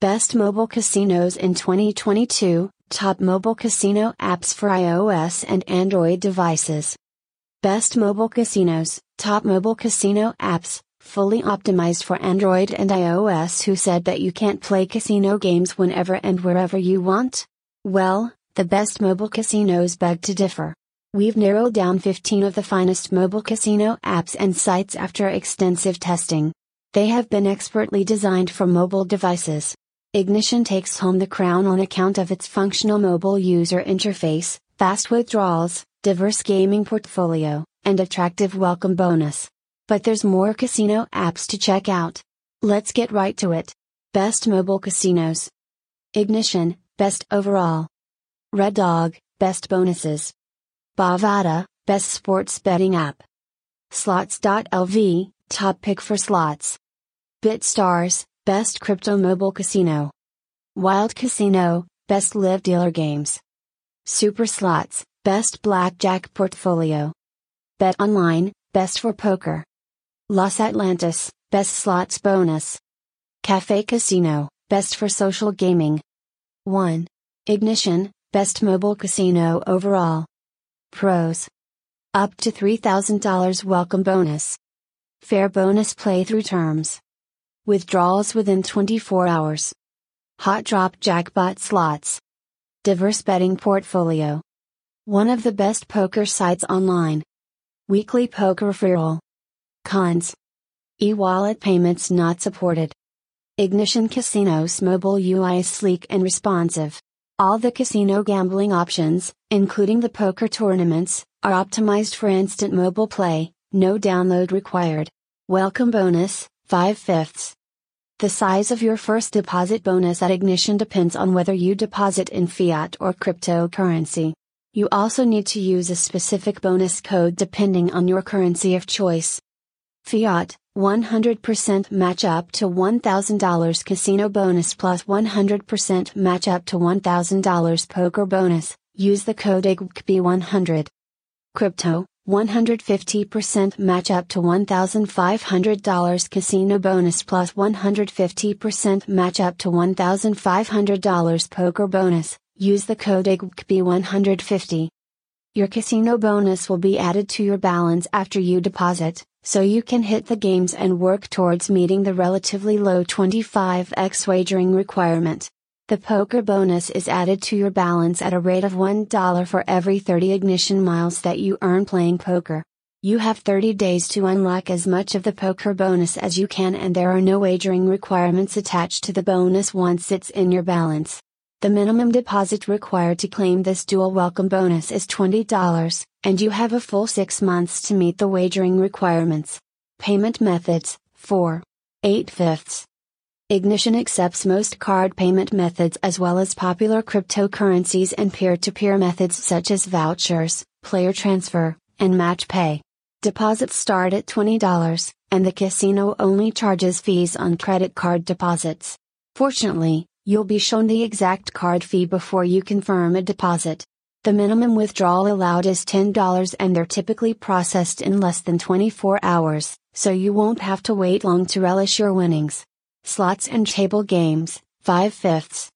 Best Mobile Casinos in 2022 Top Mobile Casino Apps for iOS and Android Devices. Best Mobile Casinos Top Mobile Casino Apps, fully optimized for Android and iOS. Who said that you can't play casino games whenever and wherever you want? Well, the best mobile casinos beg to differ. We've narrowed down 15 of the finest mobile casino apps and sites after extensive testing. They have been expertly designed for mobile devices. Ignition takes home the crown on account of its functional mobile user interface, fast withdrawals, diverse gaming portfolio, and attractive welcome bonus. But there's more casino apps to check out. Let's get right to it. Best mobile casinos. Ignition, best overall. Red Dog, best bonuses. Bovada, best sports betting app. Slots.lv, top pick for slots. BitStarz, Best Crypto Mobile Casino. Wild Casino, Best Live Dealer Games. Super Slots, Best Blackjack Portfolio. BetOnline, Best for Poker. Las Atlantis, Best Slots Bonus. Cafe Casino, Best for Social Gaming. 1. Ignition, Best Mobile Casino Overall. Pros. Up to $3,000 welcome bonus. Fair bonus playthrough terms. Withdrawals within 24 hours. Hot drop jackpot slots. Diverse betting portfolio. One of the best poker sites online. Weekly poker freeroll. Cons. E wallet payments not supported. Ignition Casino's mobile UI is sleek and responsive. All the casino gambling options, including the poker tournaments, are optimized for instant mobile play, no download required. Welcome bonus, 5 fifths. The size of your first deposit bonus at Ignition depends on whether you deposit in fiat or cryptocurrency. You also need to use a specific bonus code depending on your currency of choice. Fiat, 100% match up to $1,000 casino bonus plus 100% match up to $1,000 poker bonus, use the code IGB100. Crypto, 150% match up to $1,500 casino bonus plus 150% match up to $1,500 poker bonus, use the code IGB150. Your casino bonus will be added to your balance after you deposit, so you can hit the games and work towards meeting the relatively low 25x wagering requirement. The poker bonus is added to your balance at a rate of $1 for every 30 ignition miles that you earn playing poker. You have 30 days to unlock as much of the poker bonus as you can, and there are no wagering requirements attached to the bonus once it's in your balance. The minimum deposit required to claim this dual welcome bonus is $20, and you have a full six months to meet the wagering requirements. Payment methods 4. 8 fifths. Ignition accepts most card payment methods as well as popular cryptocurrencies and peer to peer methods such as vouchers, player transfer, and match pay. Deposits start at $20, and the casino only charges fees on credit card deposits. Fortunately, you'll be shown the exact card fee before you confirm a deposit. The minimum withdrawal allowed is $10 and they're typically processed in less than 24 hours, so you won't have to wait long to relish your winnings. Slots and table games, 5 fifths.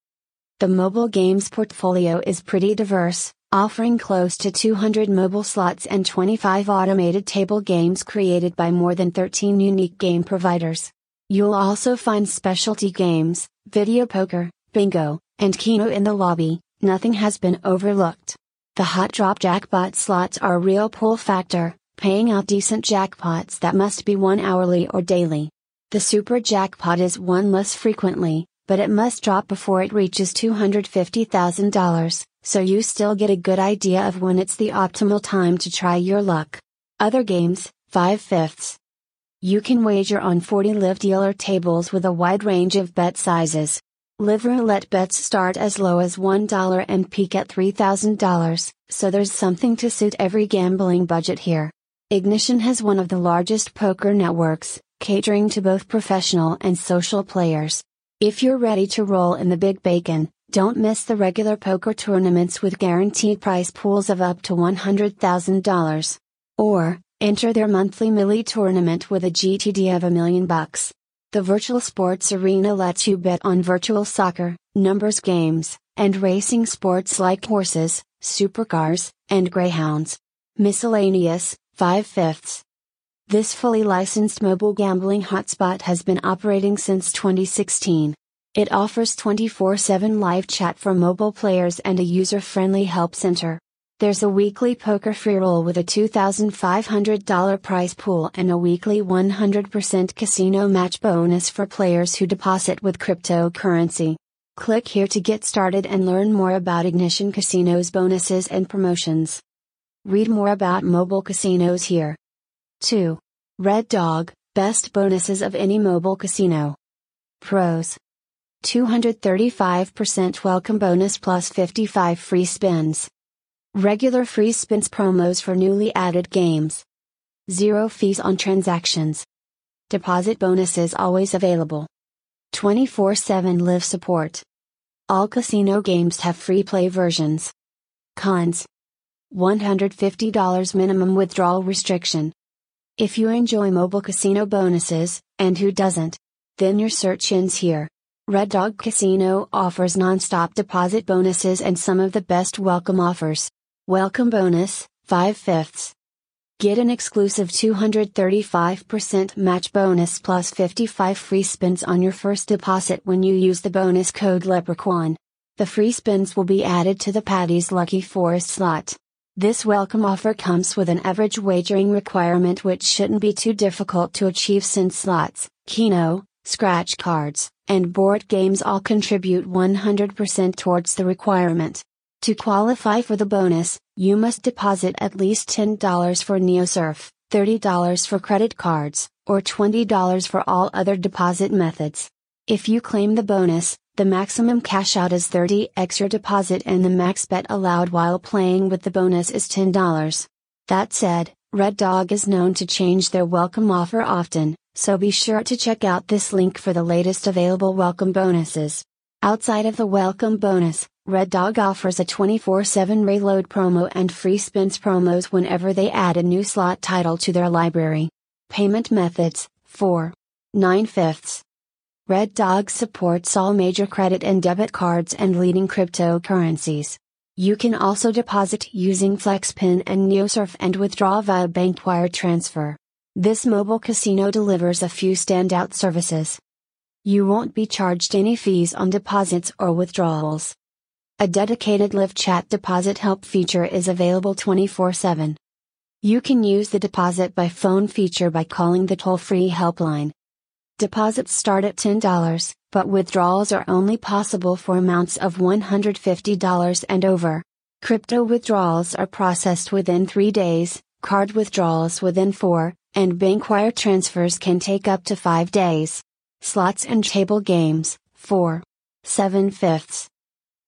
The mobile games portfolio is pretty diverse, offering close to 200 mobile slots and 25 automated table games created by more than 13 unique game providers. You'll also find specialty games, video poker, bingo, and keno in the lobby, nothing has been overlooked. The hot drop jackpot slots are a real pull factor, paying out decent jackpots that must be won hourly or daily. The super jackpot is won less frequently, but it must drop before it reaches $250,000, so you still get a good idea of when it's the optimal time to try your luck. Other games, 5 fifths. You can wager on 40 live dealer tables with a wide range of bet sizes. Live roulette bets start as low as $1 and peak at $3,000, so there's something to suit every gambling budget here. Ignition has one of the largest poker networks, catering to both professional and social players. If you're ready to roll in the big bacon, don't miss the regular poker tournaments with guaranteed prize pools of up to $100,000. Or, enter their monthly Millie tournament with a GTD of a million bucks. The virtual sports arena lets you bet on virtual soccer, numbers games, and racing sports like horses, supercars, and greyhounds. Miscellaneous, 5 fifths. This fully licensed mobile gambling hotspot has been operating since 2016. It offers 24 7 live chat for mobile players and a user friendly help center. There's a weekly poker free roll with a $2,500 prize pool and a weekly 100% casino match bonus for players who deposit with cryptocurrency. Click here to get started and learn more about Ignition Casino's bonuses and promotions. Read more about mobile casinos here. 2. Red Dog, best bonuses of any mobile casino. Pros 235% welcome bonus plus 55 free spins. Regular free spins promos for newly added games. Zero fees on transactions. Deposit bonuses always available. 24 7 live support. All casino games have free play versions. Cons $150 minimum withdrawal restriction. If you enjoy mobile casino bonuses, and who doesn't? Then your search ends here. Red Dog Casino offers non-stop deposit bonuses and some of the best welcome offers. Welcome bonus, 5 fifths. Get an exclusive 235% match bonus plus 55 free spins on your first deposit when you use the bonus code Leprechaun. The free spins will be added to the Paddy's Lucky Forest slot. This welcome offer comes with an average wagering requirement which shouldn't be too difficult to achieve since slots, Keno, scratch cards, and board games all contribute 100% towards the requirement. To qualify for the bonus, you must deposit at least $10 for NeoSurf, $30 for credit cards, or $20 for all other deposit methods. If you claim the bonus, the maximum cash out is 30x your deposit and the max bet allowed while playing with the bonus is $10. That said, Red Dog is known to change their welcome offer often, so be sure to check out this link for the latest available welcome bonuses. Outside of the welcome bonus, Red Dog offers a 24 7 reload promo and free spins promos whenever they add a new slot title to their library. Payment methods 4. 9 fifths. Red Dog supports all major credit and debit cards and leading cryptocurrencies. You can also deposit using FlexPin and NeoSurf and withdraw via bank wire transfer. This mobile casino delivers a few standout services. You won't be charged any fees on deposits or withdrawals. A dedicated live chat deposit help feature is available 24 7. You can use the deposit by phone feature by calling the toll free helpline. Deposits start at $10, but withdrawals are only possible for amounts of $150 and over. Crypto withdrawals are processed within three days, card withdrawals within four, and bank wire transfers can take up to 5 days. Slots and table games, 4. 7 fifths.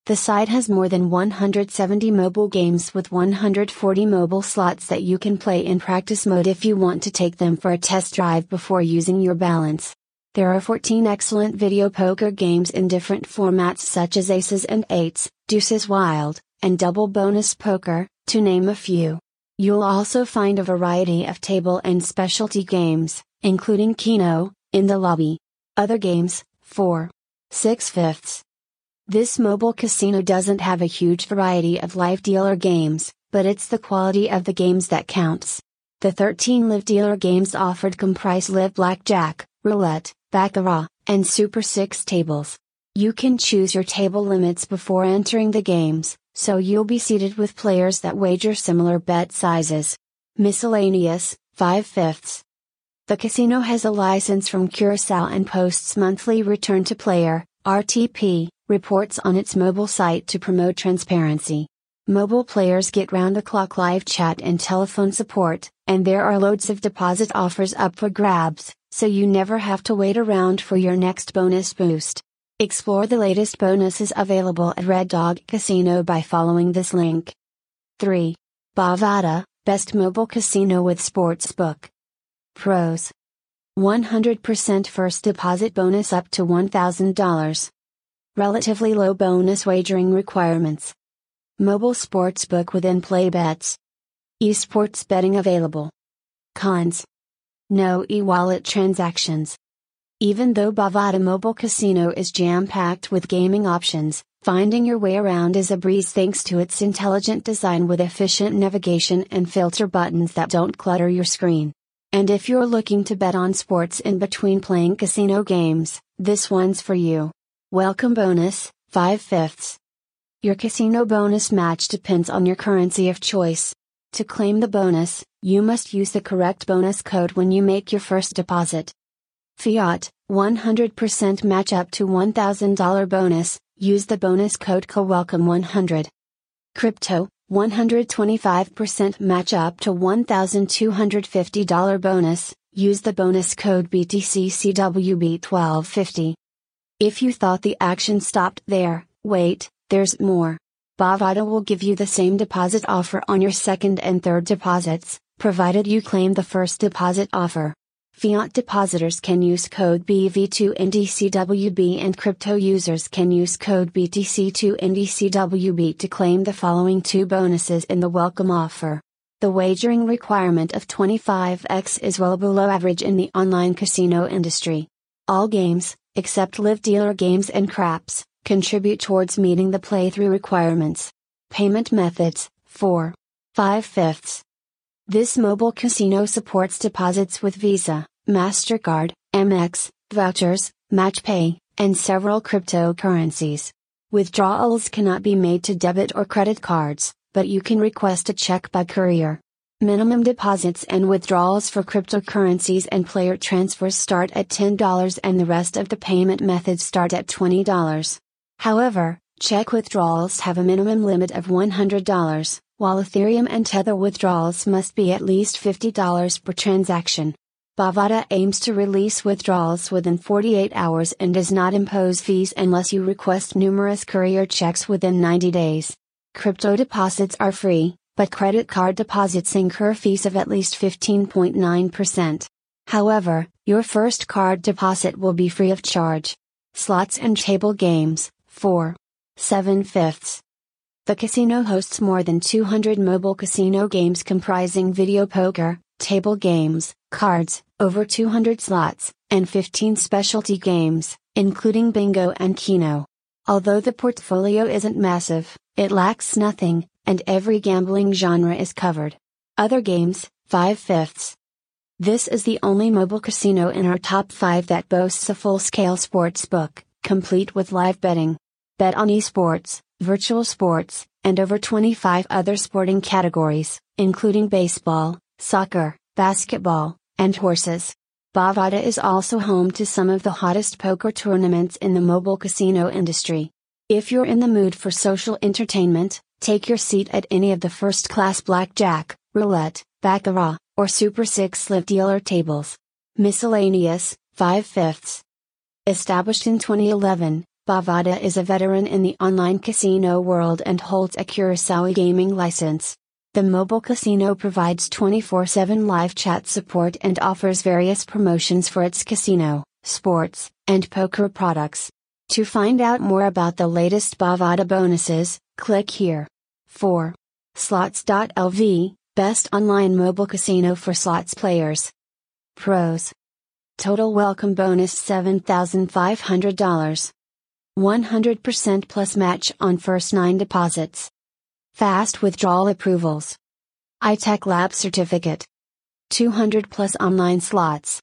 The site has more than 170 mobile games with 140 mobile slots that you can play in practice mode if you want to take them for a test drive before using your balance. There are 14 excellent video poker games in different formats such as aces and eights, deuces wild, and double bonus poker, to name a few. You'll also find a variety of table and specialty games, including Keno, in the lobby. Other games, 4. 6 fifths. This mobile casino doesn't have a huge variety of live dealer games, but it's the quality of the games that counts. The 13 live dealer games offered comprise live blackjack, roulette, baccarat, and super 6 tables. You can choose your table limits before entering the games, so you'll be seated with players that wager similar bet sizes. Miscellaneous, 5 fifths. The casino has a license from Curacao and posts monthly return to player, RTP, reports on its mobile site to promote transparency. Mobile players get round the clock live chat and telephone support, and there are loads of deposit offers up for grabs, so you never have to wait around for your next bonus boost. Explore the latest bonuses available at Red Dog Casino by following this link. 3. Bovada, Best Mobile Casino with Sportsbook. Pros 100% first deposit bonus up to $1,000. Relatively low bonus wagering requirements. Mobile sportsbook with in-play bets. Esports betting available. Cons. No e-wallet transactions. Even though Bovada Mobile Casino is jam-packed with gaming options, finding your way around is a breeze thanks to its intelligent design with efficient navigation and filter buttons that don't clutter your screen. And if you're looking to bet on sports in between playing casino games, this one's for you. Welcome bonus, 5 fifths. Your casino bonus match depends on your currency of choice. To claim the bonus, you must use the correct bonus code when you make your first deposit. Fiat, 100% match up to $1,000 bonus, use the bonus code COWELCOME100. Crypto, 125% match up to $1,250 bonus, use the bonus code BTCCWB1250. If you thought the action stopped there, wait, there's more. Bovada will give you the same deposit offer on your second and third deposits, provided you claim the first deposit offer. Fiat depositors can use code BV2NDCWB and crypto users can use code BTC2NDCWB to claim the following two bonuses in the welcome offer. The wagering requirement of 25x is well below average in the online casino industry. All games, except live dealer games and craps, contribute towards meeting the playthrough requirements. Payment methods 4. 5 fifths. This mobile casino supports deposits with Visa, MasterCard, Amex, vouchers, MatchPay, and several cryptocurrencies. Withdrawals cannot be made to debit or credit cards, but you can request a check by courier. Minimum deposits and withdrawals for cryptocurrencies and player transfers start at $10 and the rest of the payment methods start at $20. However, check withdrawals have a minimum limit of $100, while Ethereum and Tether withdrawals must be at least $50 per transaction. Bovada aims to release withdrawals within 48 hours and does not impose fees unless you request numerous courier checks within 90 days. Crypto deposits are free, but credit card deposits incur fees of at least 15.9%. However, your first card deposit will be free of charge. Slots and table games, 4. 7 fifths. The casino hosts more than 200 mobile casino games comprising video poker, table games, cards, over 200 slots, and 15 specialty games, including bingo and keno. Although the portfolio isn't massive, it lacks nothing, and every gambling genre is covered. Other games, 5 fifths. This is the only mobile casino in our top 5 that boasts a full scale sports book, complete with live betting. Bet on esports, virtual sports, and over 25 other sporting categories, including baseball, soccer, basketball, and horses. Bovada is also home to some of the hottest poker tournaments in the mobile casino industry. If you're in the mood for social entertainment, take your seat at any of the first class blackjack, roulette, baccarat, or Super 6 live dealer tables. Miscellaneous, 5 fifths. Established in 2011, Bovada is a veteran in the online casino world and holds a Curacao gaming license. The mobile casino provides 24 7 live chat support and offers various promotions for its casino, sports, and poker products. To find out more about the latest Bovada bonuses, click here. 4. Slots.lv, best online mobile casino for slots players. Pros. Total welcome bonus $7,500. 100% plus match on first 9 deposits. Fast withdrawal approvals. iTech Lab certificate. 200 plus online slots.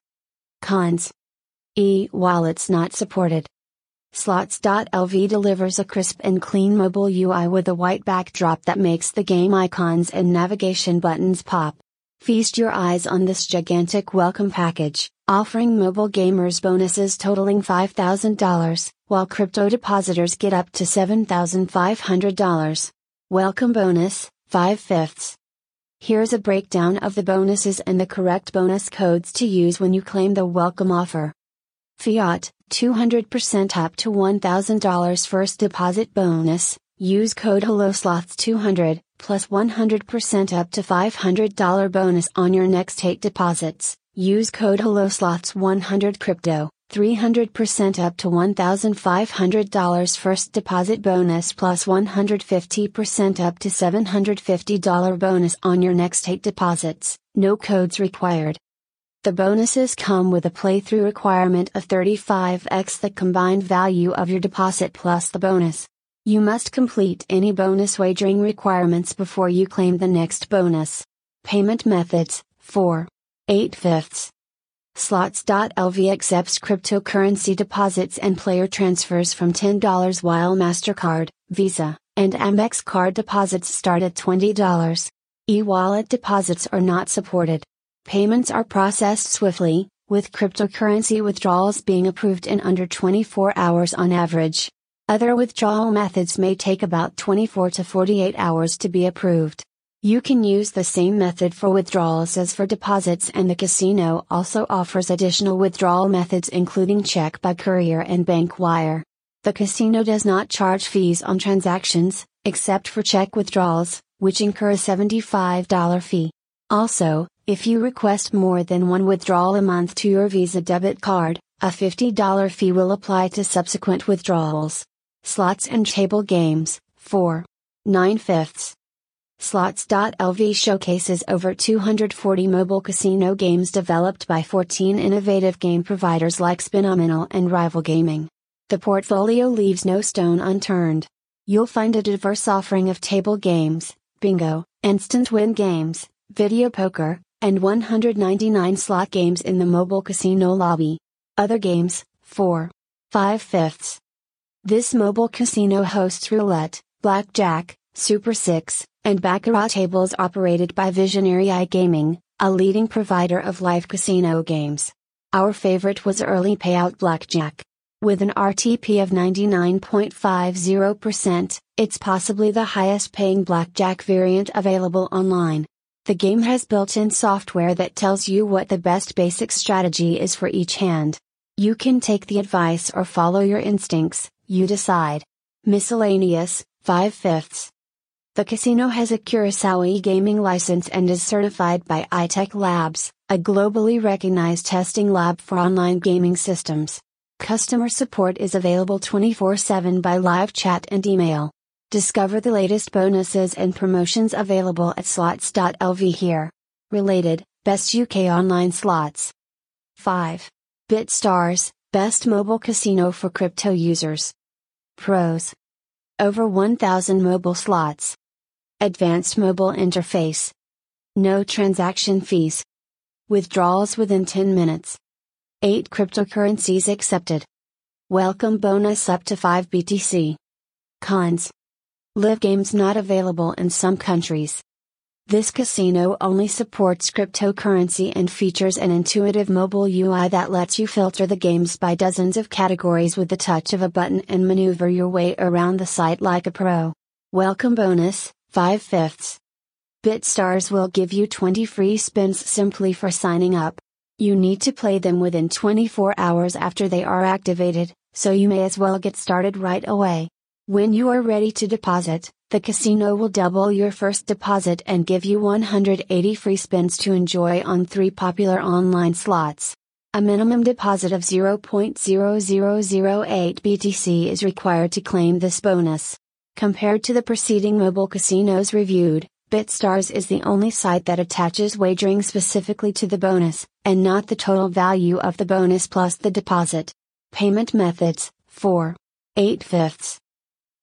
Cons. E wallets not supported. Slots.lv delivers a crisp and clean mobile UI with a white backdrop that makes the game icons and navigation buttons pop. Feast your eyes on this gigantic welcome package, offering mobile gamers bonuses totaling $5,000, while crypto depositors get up to $7,500. Welcome bonus, 5 fifths. Here's a breakdown of the bonuses and the correct bonus codes to use when you claim the welcome offer. Fiat, 200% up to $1,000 first deposit bonus, use code HelloSlots200, plus 100% up to $500 bonus on your next 8 deposits, use code HelloSlots100 Crypto. 300% up to $1,500 first deposit bonus plus 150% up to $750 bonus on your next 8 deposits, no codes required. The bonuses come with a playthrough requirement of 35x the combined value of your deposit plus the bonus. You must complete any bonus wagering requirements before you claim the next bonus. Payment methods 4. 8 fifths. Slots.lv accepts cryptocurrency deposits and player transfers from $10 while MasterCard, Visa, and Amex card deposits start at $20. E wallet deposits are not supported. Payments are processed swiftly, with cryptocurrency withdrawals being approved in under 24 hours on average. Other withdrawal methods may take about 24 to 48 hours to be approved. You can use the same method for withdrawals as for deposits, and the casino also offers additional withdrawal methods, including check by courier and bank wire. The casino does not charge fees on transactions, except for check withdrawals, which incur a $75 fee. Also, if you request more than one withdrawal a month to your Visa debit card, a $50 fee will apply to subsequent withdrawals. Slots and table games, 4. 9 fifths. Slots.lv showcases over 240 mobile casino games developed by 14 innovative game providers like Spinomenal and Rival Gaming. The portfolio leaves no stone unturned. You'll find a diverse offering of table games, bingo, instant win games, video poker, and 199 slot games in the mobile casino lobby. Other games, 4. 5 fifths. This mobile casino hosts roulette, blackjack, Super 6, and Baccarat tables operated by Visionary iGaming, a leading provider of live casino games. Our favorite was early payout blackjack. With an RTP of 99.50%, it's possibly the highest paying blackjack variant available online. The game has built in software that tells you what the best basic strategy is for each hand. You can take the advice or follow your instincts, you decide. Miscellaneous, 5 fifths. The casino has a Curacao e-gaming license and is certified by iTech Labs, a globally recognized testing lab for online gaming systems. Customer support is available 24/7 by live chat and email. Discover the latest bonuses and promotions available at slots.lv here. Related, Best UK Online Slots. 5. BitStarz, Best Mobile Casino for Crypto Users. Pros. Over 1,000 mobile slots. Advanced mobile interface. No transaction fees. Withdrawals within 10 minutes. 8 cryptocurrencies accepted. Welcome bonus up to 5 BTC. Cons. Live games not available in some countries. This casino only supports cryptocurrency and features an intuitive mobile UI that lets you filter the games by dozens of categories with the touch of a button and maneuver your way around the site like a pro. Welcome bonus 5 fifths. BitStarz will give you 20 free spins simply for signing up. You need to play them within 24 hours after they are activated, so you may as well get started right away. When you are ready to deposit, the casino will double your first deposit and give you 180 free spins to enjoy on three popular online slots. A minimum deposit of 0.0008 BTC is required to claim this bonus. Compared to the preceding mobile casinos reviewed, BitStarz is the only site that attaches wagering specifically to the bonus, and not the total value of the bonus plus the deposit. Payment methods 4. 8 fifths.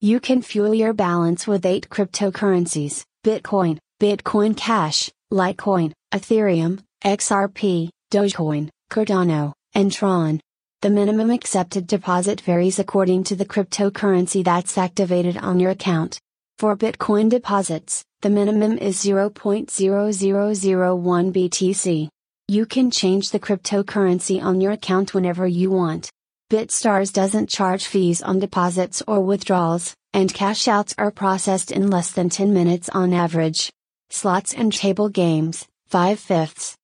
You can fuel your balance with 8 cryptocurrencies Bitcoin, Bitcoin Cash, Litecoin, Ethereum, XRP, Dogecoin, Cardano, and Tron. The minimum accepted deposit varies according to the cryptocurrency that's activated on your account. For Bitcoin deposits, the minimum is 0.0001 BTC. You can change the cryptocurrency on your account whenever you want. BitStarz doesn't charge fees on deposits or withdrawals, and cash outs are processed in less than 10 minutes on average. Slots and table games, 5 fifths.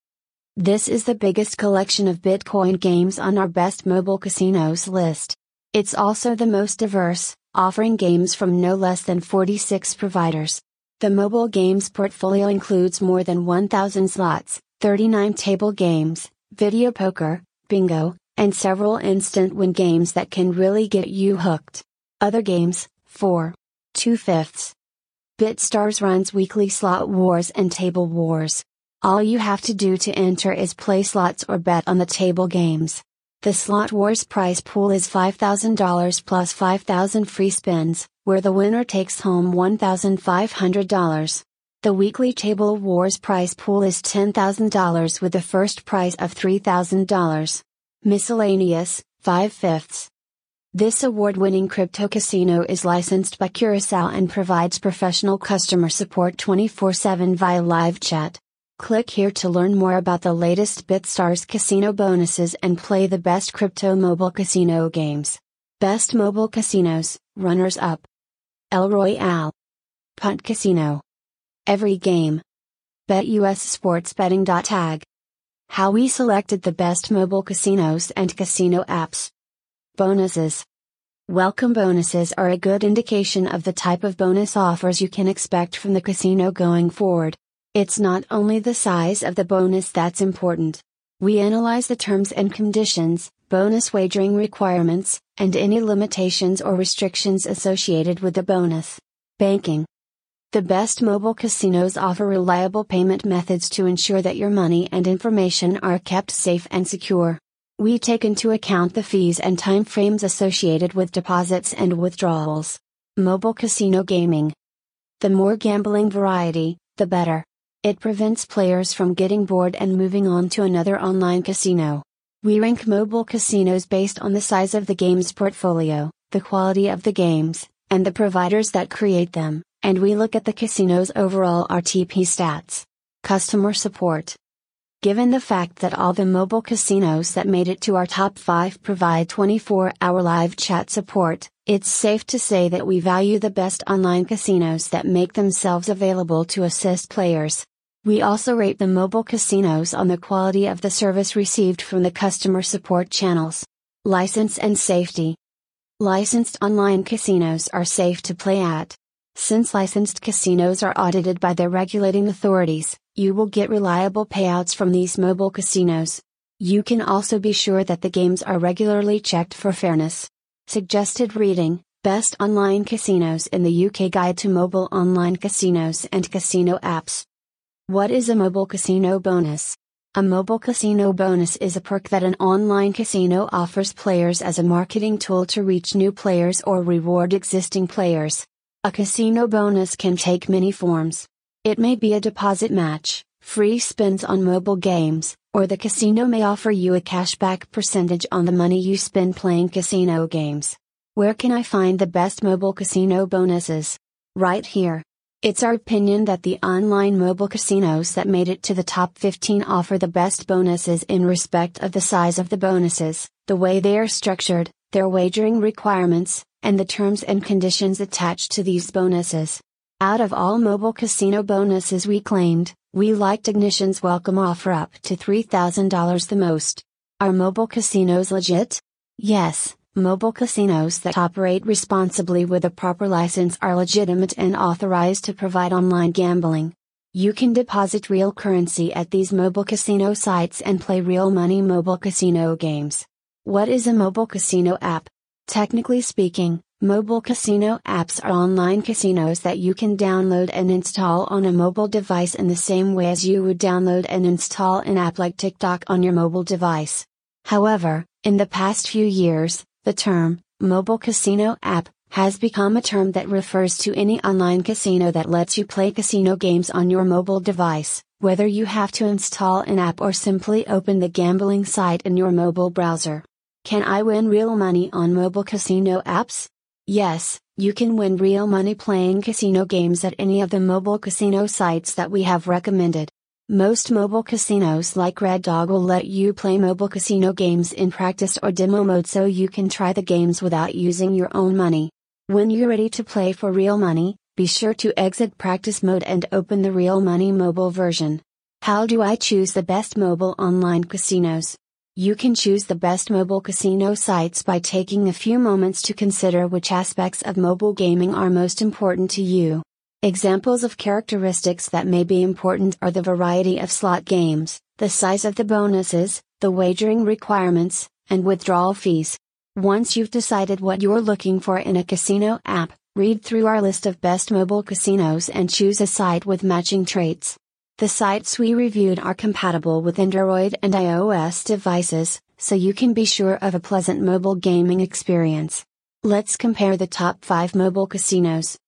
This is the biggest collection of Bitcoin games on our best mobile casinos list. It's also the most diverse, offering games from no less than 46 providers. The mobile games portfolio includes more than 1,000 slots, 39 table games, video poker, bingo, and several instant win games that can really get you hooked. Other games, 4. 2 fifths. BitStarz runs weekly slot wars and table wars. All you have to do to enter is play slots or bet on the table games. The Slot Wars prize pool is $5,000 plus 5,000 free spins, where the winner takes home $1,500. The weekly Table Wars prize pool is $10,000 with the first prize of $3,000. Miscellaneous, 5 fifths. This award winning crypto casino is licensed by Curacao and provides professional customer support 24 7 via live chat. Click here to learn more about the latest BitStarz casino bonuses and play the best crypto mobile casino games. Best mobile casinos, runners up. El Royale. Punt Casino. Every game. BetUSSportsBetting.tag. How we selected the best mobile casinos and casino apps. Bonuses. Welcome bonuses are a good indication of the type of bonus offers you can expect from the casino going forward. It's not only the size of the bonus that's important. We analyze the terms and conditions, bonus wagering requirements, and any limitations or restrictions associated with the bonus. Banking. The best mobile casinos offer reliable payment methods to ensure that your money and information are kept safe and secure. We take into account the fees and timeframes associated with deposits and withdrawals. Mobile casino gaming. The more gambling variety, the better. It prevents players from getting bored and moving on to another online casino. We rank mobile casinos based on the size of the game's portfolio, the quality of the games, and the providers that create them, and we look at the casino's overall RTP stats. Customer support. Given the fact that all the mobile casinos that made it to our top 5 provide 24 hour live chat support, it's safe to say that we value the best online casinos that make themselves available to assist players. We also rate the mobile casinos on the quality of the service received from the customer support channels. License and safety. Licensed online casinos are safe to play at. Since licensed casinos are audited by their regulating authorities, you will get reliable payouts from these mobile casinos. You can also be sure that the games are regularly checked for fairness. Suggested reading Best Online Casinos in the UK Guide to Mobile Online Casinos and Casino Apps. What is a mobile casino bonus? A mobile casino bonus is a perk that an online casino offers players as a marketing tool to reach new players or reward existing players. A casino bonus can take many forms. It may be a deposit match, free spins on mobile games, or the casino may offer you a cashback percentage on the money you spend playing casino games. Where can I find the best mobile casino bonuses? Right here. It's our opinion that the online mobile casinos that made it to the top 15 offer the best bonuses in respect of the size of the bonuses, the way they are structured, their wagering requirements, and the terms and conditions attached to these bonuses. Out of all mobile casino bonuses we claimed, we liked Ignition's welcome offer up to $3,000 the most. Are mobile casinos legit? Yes, Mobile casinos that operate responsibly with a proper license are legitimate and authorized to provide online gambling. You can deposit real currency at these mobile casino sites and play real money mobile casino games. What is a mobile casino app? Technically speaking, mobile casino apps are online casinos that you can download and install on a mobile device in the same way as you would download and install an app like TikTok on your mobile device. However, in the past few years, the term, mobile casino app, has become a term that refers to any online casino that lets you play casino games on your mobile device, whether you have to install an app or simply open the gambling site in your mobile browser. Can I win real money on mobile casino apps? Yes, you can win real money playing casino games at any of the mobile casino sites that we have recommended. Most mobile casinos like Red Dog will let you play mobile casino games in practice or demo mode so you can try the games without using your own money. When you're ready to play for real money, be sure to exit practice mode and open the Real Money mobile version. How do I choose the best mobile online casinos? You can choose the best mobile casino sites by taking a few moments to consider which aspects of mobile gaming are most important to you. Examples of characteristics that may be important are the variety of slot games, the size of the bonuses, the wagering requirements, and withdrawal fees. Once you've decided what you're looking for in a casino app, read through our list of best mobile casinos and choose a site with matching traits. The sites we reviewed are compatible with Android and iOS devices, so you can be sure of a pleasant mobile gaming experience. Let's compare the top 5 mobile casinos.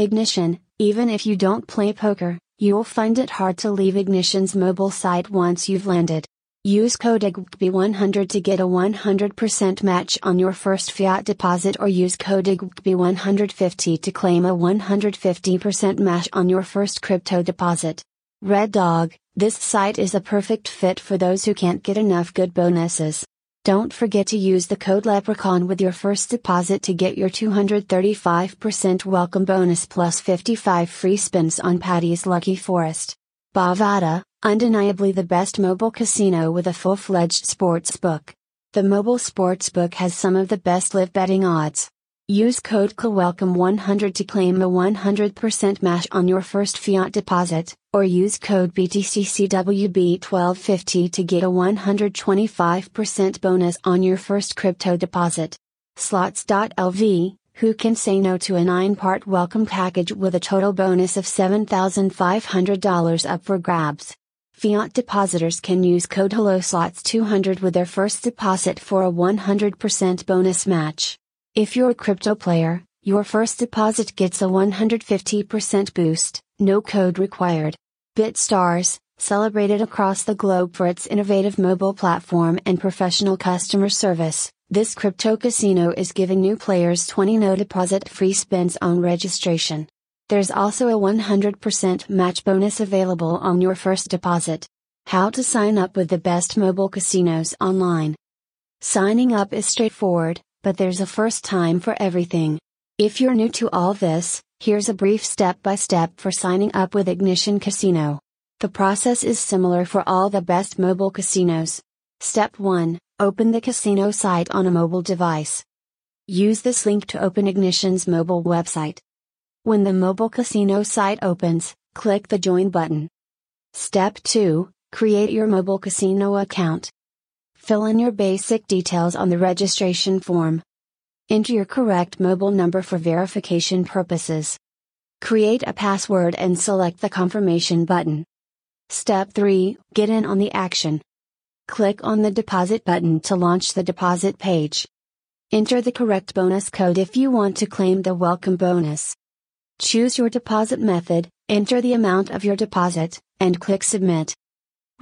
Ignition, even if you don't play poker, you'll find it hard to leave Ignition's mobile site once you've landed. Use code EGB100 to get a 100% match on your first fiat deposit or use code EGB150 to claim a 150% match on your first crypto deposit. Red Dog, this site is a perfect fit for those who can't get enough good bonuses. Don't forget to use the code LEPRECHAUN with your first deposit to get your 235% welcome bonus plus 55 free spins on Paddy's Lucky Forest. Bovada, undeniably the best mobile casino with a full fledged sports book. The mobile sports book has some of the best live betting odds. Use code CLWELCOME100 to claim a 100% match on your first fiat deposit, or use code BTCCWB1250 to get a 125% bonus on your first crypto deposit. Slots.lv, who can say no to a 9 part welcome package with a total bonus of $7,500 up for grabs? Fiat depositors can use code HelloSlots200 with their first deposit for a 100% bonus match. If you're a crypto player, your first deposit gets a 150% boost, no code required. BitStarz, celebrated across the globe for its innovative mobile platform and professional customer service, this crypto casino is giving new players 20 no deposit free spins on registration. There's also a 100% match bonus available on your first deposit. How to sign up with the best mobile casinos online. Signing up is straightforward, but there's a first time for everything. If you're new to all this, here's a brief step by step for signing up with Ignition Casino. The process is similar for all the best mobile casinos. Step 1 Open the casino site on a mobile device. Use this link to open Ignition's mobile website. When the mobile casino site opens, click the Join button. Step 2 Create your mobile casino account. Fill in your basic details on the registration form. Enter your correct mobile number for verification purposes. Create a password and select the confirmation button. Step 3 Get in on the action. Click on the deposit button to launch the deposit page. Enter the correct bonus code if you want to claim the welcome bonus. Choose your deposit method, enter the amount of your deposit, and click Submit.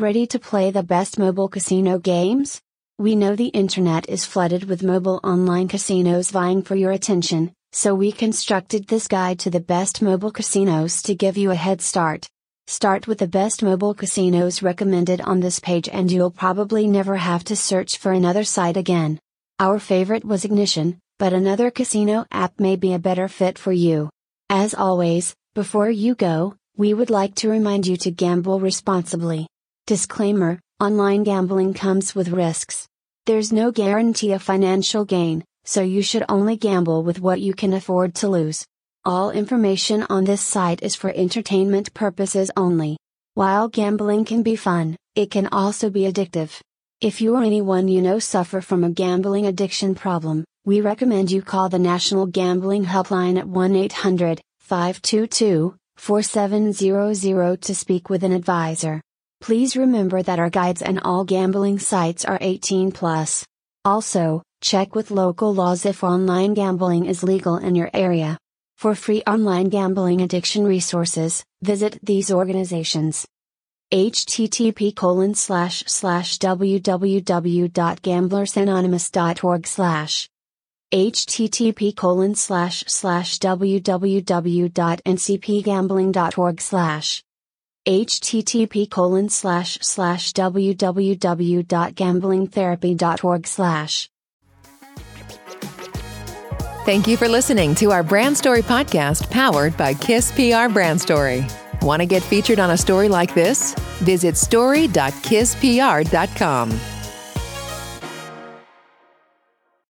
Ready to play the best mobile casino games? We know the internet is flooded with mobile online casinos vying for your attention, so we constructed this guide to the best mobile casinos to give you a head start. Start with the best mobile casinos recommended on this page and you'll probably never have to search for another site again. Our favorite was Ignition, but another casino app may be a better fit for you. As always, before you go, we would like to remind you to gamble responsibly. Disclaimer Online gambling comes with risks. There's no guarantee of financial gain, so you should only gamble with what you can afford to lose. All information on this site is for entertainment purposes only. While gambling can be fun, it can also be addictive. If you or anyone you know suffer from a gambling addiction problem, we recommend you call the National Gambling Helpline at 1 800 522 4700 to speak with an advisor. Please remember that our guides and all gambling sites are 18 plus. Also, check with local laws if online gambling is legal in your area. For free online gambling addiction resources, visit these organizations http colon slash slash www.gamblersanonymous.org slash http colon slash slash www.ncpgambling.org slash http colon slash slash www.gamblingtherapy.org slash Thank you for listening to our Brand Story podcast powered by Kiss PR Brand Story. Want to get featured on a story like this? Visit story.kisspr.com.